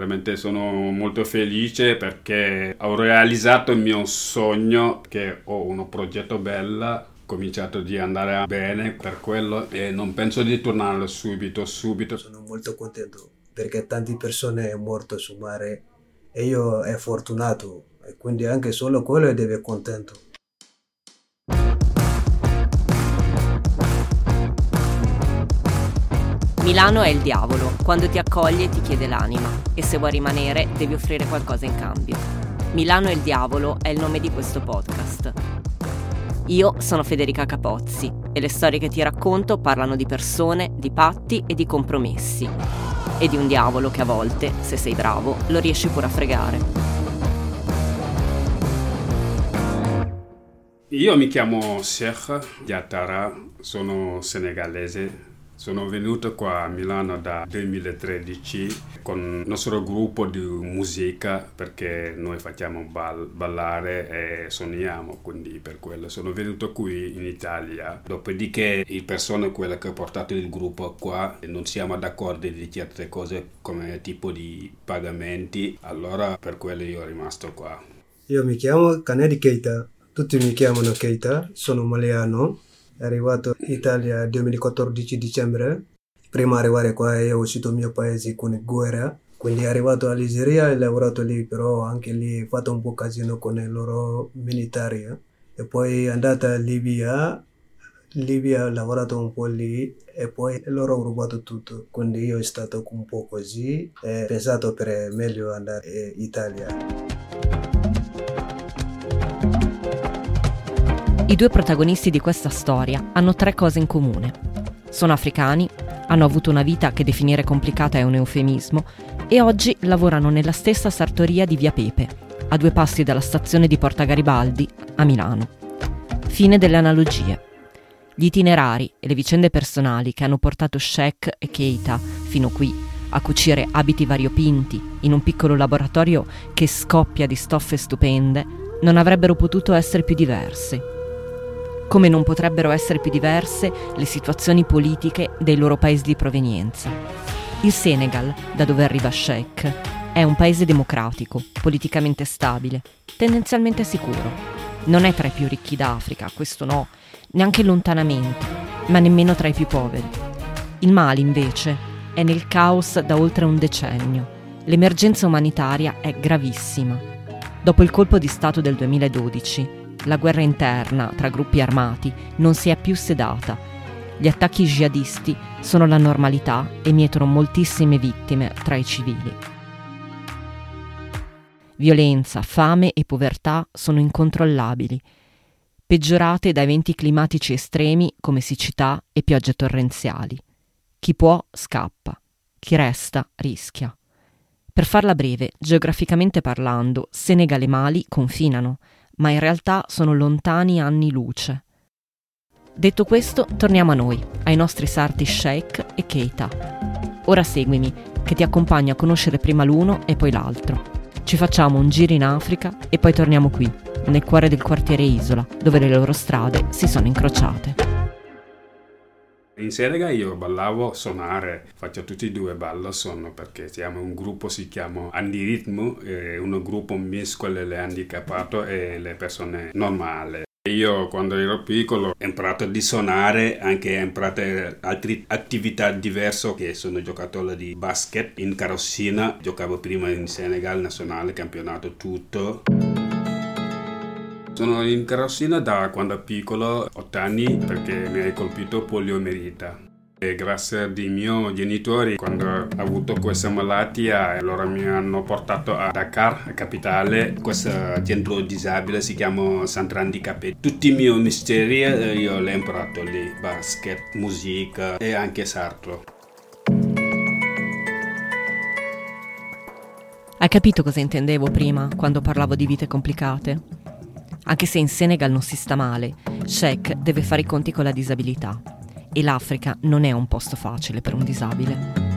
Veramente sono molto felice perché ho realizzato il mio sogno, che ho un progetto bello cominciato di andare bene per quello e non penso di tornare subito, subito. Sono molto contento perché tante persone sono morte su mare e io è fortunato e quindi anche solo quello deve contento. Milano è il diavolo, quando ti accoglie ti chiede l'anima e se vuoi rimanere devi offrire qualcosa in cambio. Milano è il diavolo è il nome di questo podcast. Io sono Federica Capozzi e le storie che ti racconto parlano di persone, di patti e di compromessi. E di un diavolo che a volte, se sei bravo, lo riesci pure a fregare. Io mi chiamo Sheikh Diatara, sono senegalese, sono venuto qua a Milano da 2013 con il nostro gruppo di musica perché noi facciamo ball- ballare e suoniamo, quindi per quello sono venuto qui in Italia. Dopodiché le persone, quelle che ho portato il gruppo qua, non siamo d'accordo di certe cose come tipo di pagamenti, allora per quello io sono rimasto qua. Io mi chiamo Kanedi Keita, tutti mi chiamano Keita, sono maliano è arrivato in Italia il 2014 dicembre. Prima di arrivare qua è uscito il mio paese con guerra. Quindi è arrivato all'Algeria e ho lavorato lì, però anche lì ho fatto un po' casino con i loro militari. Eh. E poi è andata in Libia, Libia ho lavorato un po' lì e poi loro hanno rubato tutto. Quindi io sono stato un po' così e ho pensato per meglio andare in Italia. I due protagonisti di questa storia hanno tre cose in comune. Sono africani, hanno avuto una vita che definire complicata è un eufemismo e oggi lavorano nella stessa sartoria di Via Pepe, a due passi dalla stazione di Porta Garibaldi, a Milano. Fine delle analogie. Gli itinerari e le vicende personali che hanno portato Sheikh e Keita fino qui a cucire abiti variopinti in un piccolo laboratorio che scoppia di stoffe stupende non avrebbero potuto essere più diversi come non potrebbero essere più diverse le situazioni politiche dei loro paesi di provenienza. Il Senegal, da dove arriva Sheikh, è un paese democratico, politicamente stabile, tendenzialmente sicuro. Non è tra i più ricchi d'Africa, questo no, neanche lontanamente, ma nemmeno tra i più poveri. Il Mali, invece, è nel caos da oltre un decennio. L'emergenza umanitaria è gravissima. Dopo il colpo di Stato del 2012, la guerra interna tra gruppi armati non si è più sedata. Gli attacchi jihadisti sono la normalità e mietono moltissime vittime tra i civili. Violenza, fame e povertà sono incontrollabili, peggiorate da eventi climatici estremi come siccità e piogge torrenziali. Chi può scappa, chi resta rischia. Per farla breve, geograficamente parlando, Senegal e Mali confinano, ma in realtà sono lontani anni luce. Detto questo, torniamo a noi, ai nostri sarti Sheikh e Keita. Ora seguimi, che ti accompagno a conoscere prima l'uno e poi l'altro. Ci facciamo un giro in Africa e poi torniamo qui, nel cuore del quartiere Isola, dove le loro strade si sono incrociate. In Senegal io ballavo suonare, faccio tutti e due ballo sono perché siamo un gruppo, si chiama Andiritmo, è un gruppo mescola le handicapato e le persone normali. Io quando ero piccolo ho imparato di suonare, anche ho imparato altre attività diverse che sono giocatore di basket in carrozzina, giocavo prima in Senegal, nazionale, campionato, tutto. Sono in carrozzina da quando ero piccolo, 8 anni, perché mi ha colpito poliomerita. E grazie ai miei genitori, quando ho avuto questa malattia, loro mi hanno portato a Dakar, capitale. Questo centro disabile si chiama Sant'Handicapé. Tutti i miei misteri eh, io ho imparato lì, basket, musica e anche sarto. Hai capito cosa intendevo prima quando parlavo di vite complicate? Anche se in Senegal non si sta male, Sheikh deve fare i conti con la disabilità e l'Africa non è un posto facile per un disabile.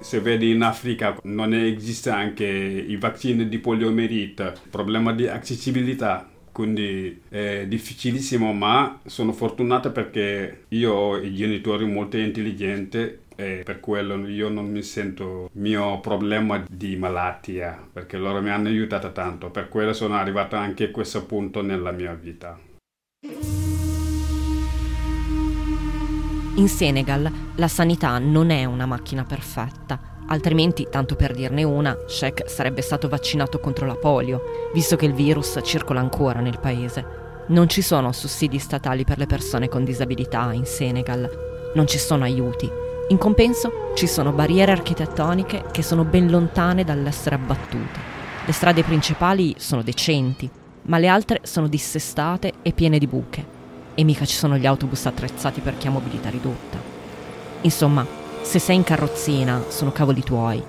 Se vedi in Africa non esiste anche i vaccini di poliomelite, problema di accessibilità, quindi è difficilissimo, ma sono fortunato perché io ho i genitori molto intelligenti e per quello io non mi sento mio problema di malattia perché loro mi hanno aiutato tanto per quello sono arrivato anche a questo punto nella mia vita in Senegal la sanità non è una macchina perfetta altrimenti, tanto per dirne una, Sheikh sarebbe stato vaccinato contro la polio, visto che il virus circola ancora nel paese. Non ci sono sussidi statali per le persone con disabilità in Senegal, non ci sono aiuti. In compenso ci sono barriere architettoniche che sono ben lontane dall'essere abbattute. Le strade principali sono decenti, ma le altre sono dissestate e piene di buche. E mica ci sono gli autobus attrezzati per chi ha mobilità ridotta. Insomma, se sei in carrozzina, sono cavoli tuoi.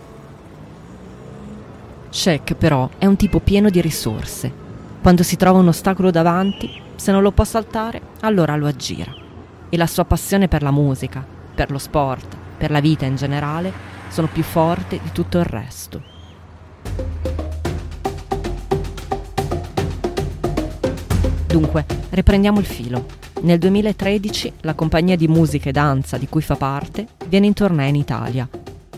Sheikh però è un tipo pieno di risorse. Quando si trova un ostacolo davanti, se non lo può saltare, allora lo aggira. E la sua passione per la musica, per lo sport, per la vita in generale, sono più forti di tutto il resto. Dunque, riprendiamo il filo. Nel 2013 la compagnia di musica e danza di cui fa parte viene in tournée in Italia.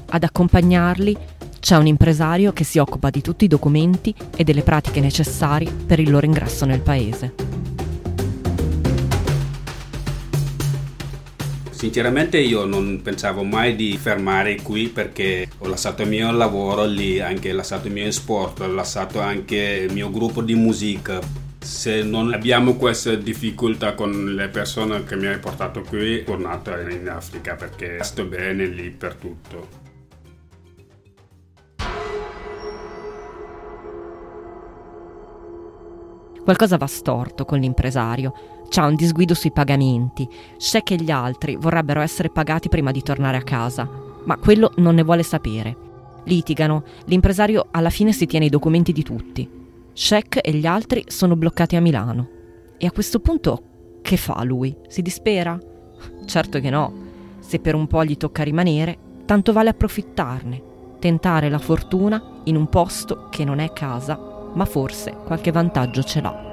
Ad accompagnarli c'è un impresario che si occupa di tutti i documenti e delle pratiche necessarie per il loro ingresso nel paese. Sinceramente io non pensavo mai di fermare qui perché ho lasciato il mio lavoro lì, anche lasciato il mio sport, ho lasciato anche il mio gruppo di musica se non abbiamo questa difficoltà con le persone che mi hai portato qui, tornato in Africa perché sto bene lì per tutto. Qualcosa va storto con l'impresario. C'ha un disguido sui pagamenti. Sa che gli altri vorrebbero essere pagati prima di tornare a casa, ma quello non ne vuole sapere. Litigano, l'impresario alla fine si tiene i documenti di tutti. Sheck e gli altri sono bloccati a Milano. E a questo punto che fa lui? Si dispera? Certo che no. Se per un po' gli tocca rimanere, tanto vale approfittarne, tentare la fortuna in un posto che non è casa, ma forse qualche vantaggio ce l'ha.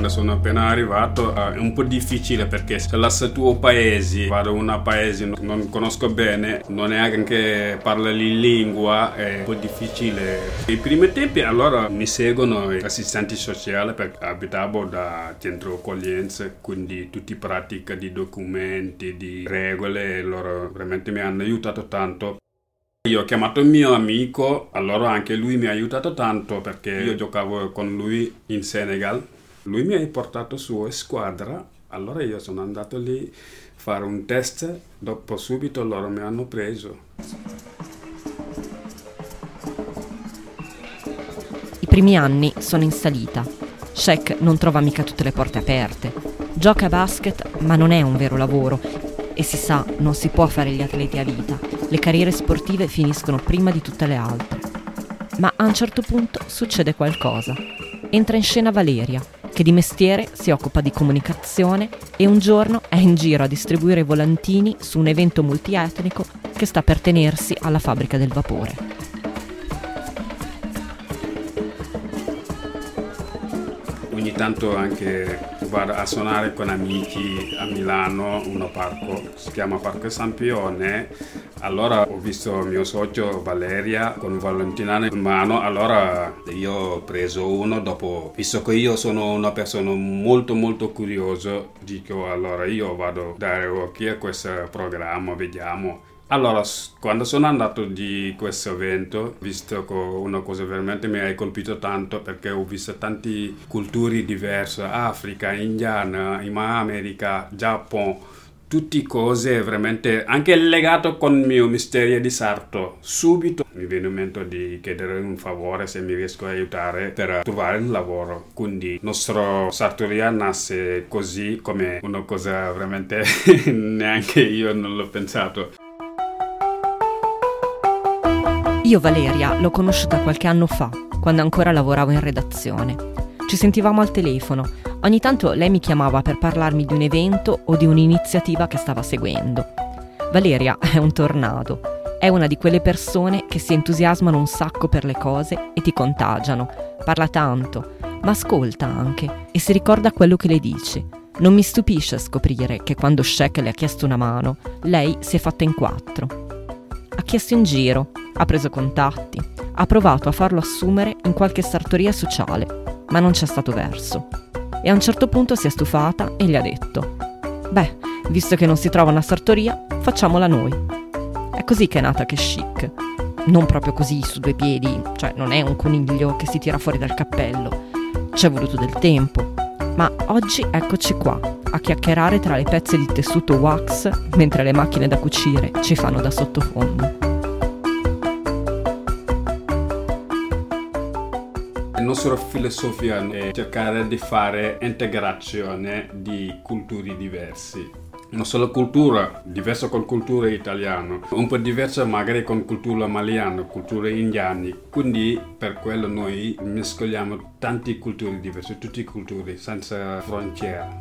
Quando sono appena arrivato è un po' difficile perché se lascio il tuo paese, vado in un paese che non conosco bene, non è anche parlo in lingua, è un po' difficile. I primi tempi allora mi seguono gli assistenti sociali perché abitavo da centro accoglienza, quindi tutti pratica di documenti, di regole, loro veramente mi hanno aiutato tanto. Io ho chiamato il mio amico, allora anche lui mi ha aiutato tanto perché io giocavo con lui in Senegal lui mi ha portato su squadra, allora io sono andato lì a fare un test, dopo subito loro mi hanno preso. I primi anni sono in salita. Sheik non trova mica tutte le porte aperte. Gioca a basket, ma non è un vero lavoro. E si sa, non si può fare gli atleti a vita. Le carriere sportive finiscono prima di tutte le altre. Ma a un certo punto succede qualcosa. Entra in scena Valeria, che di mestiere si occupa di comunicazione e un giorno è in giro a distribuire volantini su un evento multietnico che sta per tenersi alla fabbrica del vapore. ogni tanto anche vado a suonare con amici a Milano, uno parco, si chiama Parco Sampione. Allora ho visto mio socio Valeria con un in mano, allora io ho preso uno dopo, visto che io sono una persona molto molto curiosa, dico allora io vado a dare occhi a questo programma, vediamo. Allora, quando sono andato di questo evento, visto che una cosa veramente mi ha colpito tanto perché ho visto tante culture diverse, Africa, Indiana, America, Giappone, tutte cose veramente anche legato con il mio mistero di sarto. Subito mi viene in mente di chiedere un favore se mi riesco a aiutare per trovare un lavoro. Quindi la nostra sartoria nasce così come una cosa veramente neanche io non l'ho pensato. Io Valeria l'ho conosciuta qualche anno fa, quando ancora lavoravo in redazione. Ci sentivamo al telefono. Ogni tanto lei mi chiamava per parlarmi di un evento o di un'iniziativa che stava seguendo. Valeria è un tornado. È una di quelle persone che si entusiasmano un sacco per le cose e ti contagiano. Parla tanto, ma ascolta anche e si ricorda quello che le dici. Non mi stupisce scoprire che quando Shek le ha chiesto una mano, lei si è fatta in quattro. Ha chiesto in giro, ha preso contatti, ha provato a farlo assumere in qualche sartoria sociale, ma non c'è stato verso. E a un certo punto si è stufata e gli ha detto: Beh, visto che non si trova una sartoria, facciamola noi. È così che è nata che chic. Non proprio così su due piedi, cioè non è un coniglio che si tira fuori dal cappello. Ci è voluto del tempo, ma oggi eccoci qua, a chiacchierare tra le pezze di tessuto wax mentre le macchine da cucire ci fanno da sottofondo. La nostra filosofia è cercare di fare integrazione di culture diverse non solo cultura, diversa con cultura italiana, un po' diversa magari con cultura maliana, culture indiane, quindi per quello noi mescoliamo tante culture diverse, tutte culture, senza frontiere.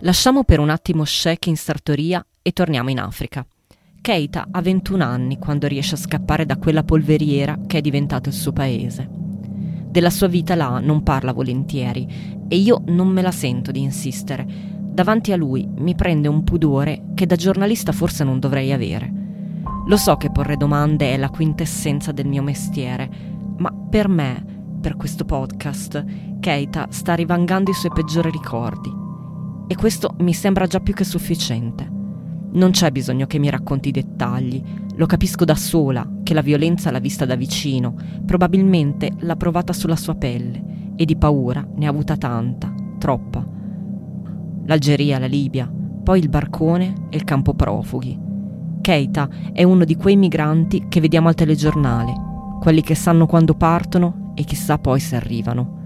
Lasciamo per un attimo Sheikh in sartoria e torniamo in Africa. Keita ha 21 anni quando riesce a scappare da quella polveriera che è diventato il suo paese. Della sua vita là non parla volentieri e io non me la sento di insistere. Davanti a lui mi prende un pudore che da giornalista forse non dovrei avere. Lo so che porre domande è la quintessenza del mio mestiere, ma per me, per questo podcast, Keita sta rivangando i suoi peggiori ricordi. E questo mi sembra già più che sufficiente. Non c'è bisogno che mi racconti i dettagli, lo capisco da sola che la violenza l'ha vista da vicino, probabilmente l'ha provata sulla sua pelle e di paura ne ha avuta tanta, troppa. L'Algeria, la Libia, poi il barcone e il campo profughi. Keita è uno di quei migranti che vediamo al telegiornale, quelli che sanno quando partono e chissà poi se arrivano.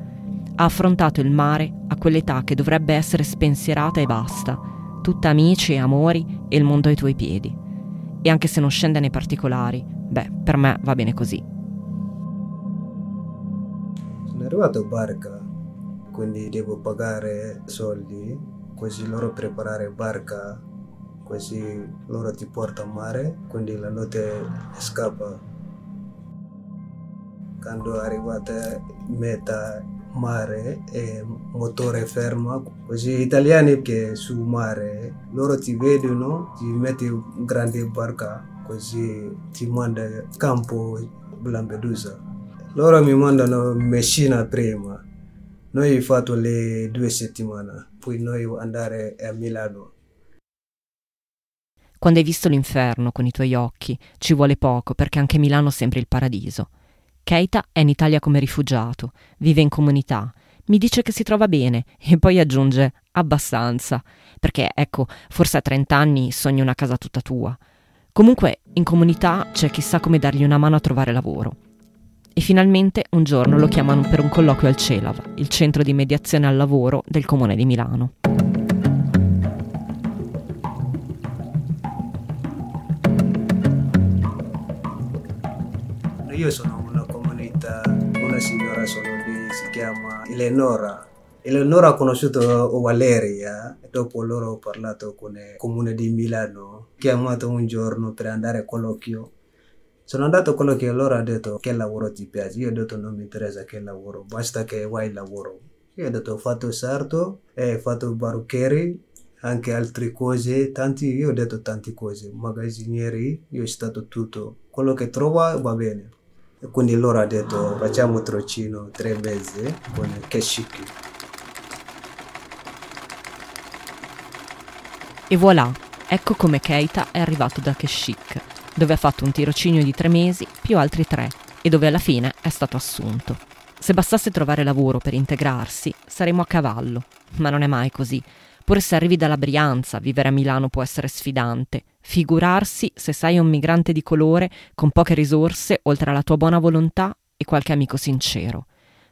Ha affrontato il mare a quell'età che dovrebbe essere spensierata e basta tutta amici e amori e il mondo ai tuoi piedi. E anche se non scende nei particolari, beh, per me va bene così. Sono arrivato a barca, quindi devo pagare soldi, così loro preparare barca, così loro ti portano a mare, quindi la notte scappa. Quando arrivate meta mare e motore fermo, così gli italiani che su mare loro ti vedono, ti metti in grande barca, così ti manda campo Lampedusa. Loro mi mandano Messina prima, noi fatto le due settimane, poi noi andare a Milano. Quando hai visto l'inferno con i tuoi occhi, ci vuole poco perché anche Milano sembra il paradiso. Keita è in Italia come rifugiato, vive in comunità, mi dice che si trova bene e poi aggiunge abbastanza, perché ecco, forse a 30 anni sogni una casa tutta tua. Comunque in comunità c'è chissà come dargli una mano a trovare lavoro. E finalmente un giorno lo chiamano per un colloquio al CELAV, il centro di mediazione al lavoro del comune di Milano. Io sono signora sono lì, si chiama Eleonora. Eleonora ha conosciuto Valeria dopo loro ho parlato con il comune di Milano. Chiamato un giorno per andare a colloquio. Sono andato a colloquio e loro hanno detto che lavoro ti piace. Io ho detto non mi interessa che lavoro, basta che il lavoro. Io ho detto ho fatto sarto, ho fatto barocchieri, anche altre cose, tanti, io ho detto tante cose, magazzinieri, io ho stato tutto. Quello che trova va bene. E quindi loro hanno detto facciamo trocino tre mesi con Keshiki. E voilà, ecco come Keita è arrivato da Keshik, dove ha fatto un tirocinio di tre mesi più altri tre e dove alla fine è stato assunto. Se bastasse trovare lavoro per integrarsi, saremmo a cavallo, ma non è mai così. Pure se arrivi dalla Brianza, vivere a Milano può essere sfidante. Figurarsi se sei un migrante di colore con poche risorse oltre alla tua buona volontà e qualche amico sincero.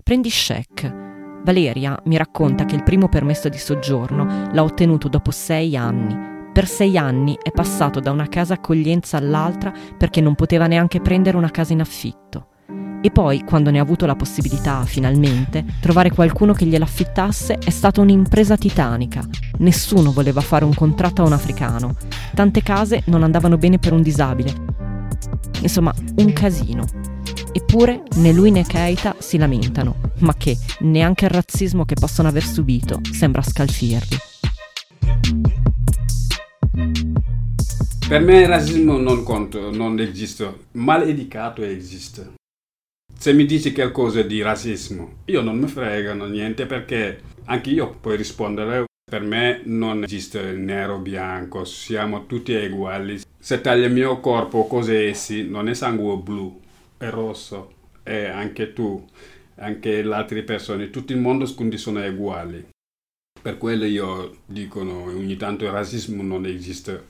Prendi Shek. Valeria mi racconta che il primo permesso di soggiorno l'ha ottenuto dopo sei anni. Per sei anni è passato da una casa accoglienza all'altra perché non poteva neanche prendere una casa in affitto. E poi, quando ne ha avuto la possibilità, finalmente, trovare qualcuno che gliel'affittasse è stata un'impresa titanica. Nessuno voleva fare un contratto a un africano. Tante case non andavano bene per un disabile. Insomma, un casino. Eppure né lui né Keita si lamentano, ma che neanche il razzismo che possono aver subito sembra scalfirli. Per me il razzismo non conta, non esiste. Mal educato esiste. Se mi dici qualcosa di razzismo, io non mi fregano niente perché anche io puoi rispondere. Per me non esiste nero bianco, siamo tutti uguali. Se tagli il mio corpo, cosa essi? Non è sangue blu, è rosso. E anche tu, anche le altre persone, tutto il mondo quindi sono uguali. Per quello io dico ogni tanto il razzismo non esiste,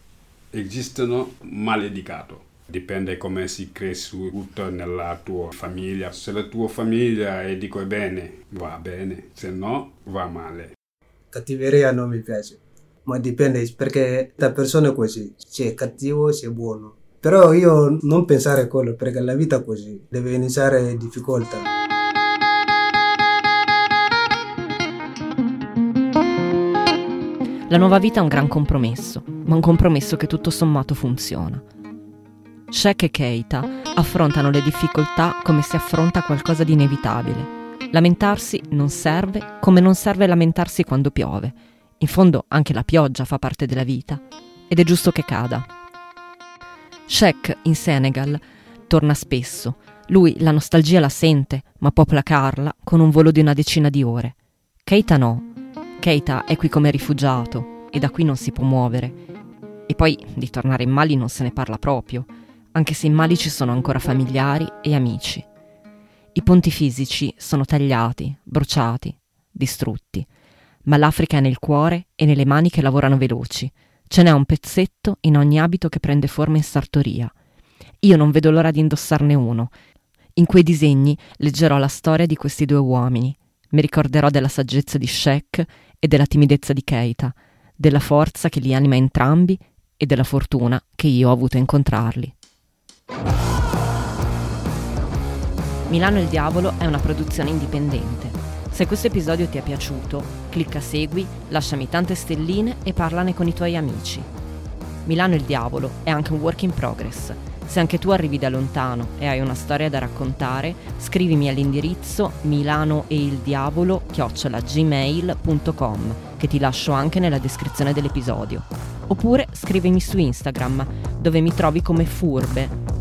esistono maleducato. Dipende come si cresciuto nella tua famiglia. Se la tua famiglia è dico bene, va bene, se no va male. Cattiveria non mi piace, ma dipende perché da persone è così, c'è cattivo, c'è buono. Però io non pensare a quello perché la vita è così, deve iniziare difficoltà. La nuova vita è un gran compromesso, ma un compromesso che tutto sommato funziona. Shek e Keita affrontano le difficoltà come si affronta qualcosa di inevitabile. Lamentarsi non serve come non serve lamentarsi quando piove. In fondo anche la pioggia fa parte della vita ed è giusto che cada. Shek in Senegal torna spesso. Lui la nostalgia la sente, ma può placarla con un volo di una decina di ore. Keita no. Keita è qui come rifugiato e da qui non si può muovere. E poi di tornare in Mali non se ne parla proprio, anche se in Mali ci sono ancora familiari e amici. I ponti fisici sono tagliati, bruciati, distrutti, ma l'Africa è nel cuore e nelle mani che lavorano veloci. Ce n'è un pezzetto in ogni abito che prende forma in sartoria. Io non vedo l'ora di indossarne uno. In quei disegni leggerò la storia di questi due uomini. Mi ricorderò della saggezza di Sheikh e della timidezza di Keita, della forza che li anima entrambi e della fortuna che io ho avuto a incontrarli. Milano il Diavolo è una produzione indipendente. Se questo episodio ti è piaciuto, clicca segui, lasciami tante stelline e parlane con i tuoi amici. Milano il Diavolo è anche un work in progress. Se anche tu arrivi da lontano e hai una storia da raccontare, scrivimi all'indirizzo milanoeildiavolo-gmail.com che ti lascio anche nella descrizione dell'episodio. Oppure scrivimi su Instagram, dove mi trovi come furbe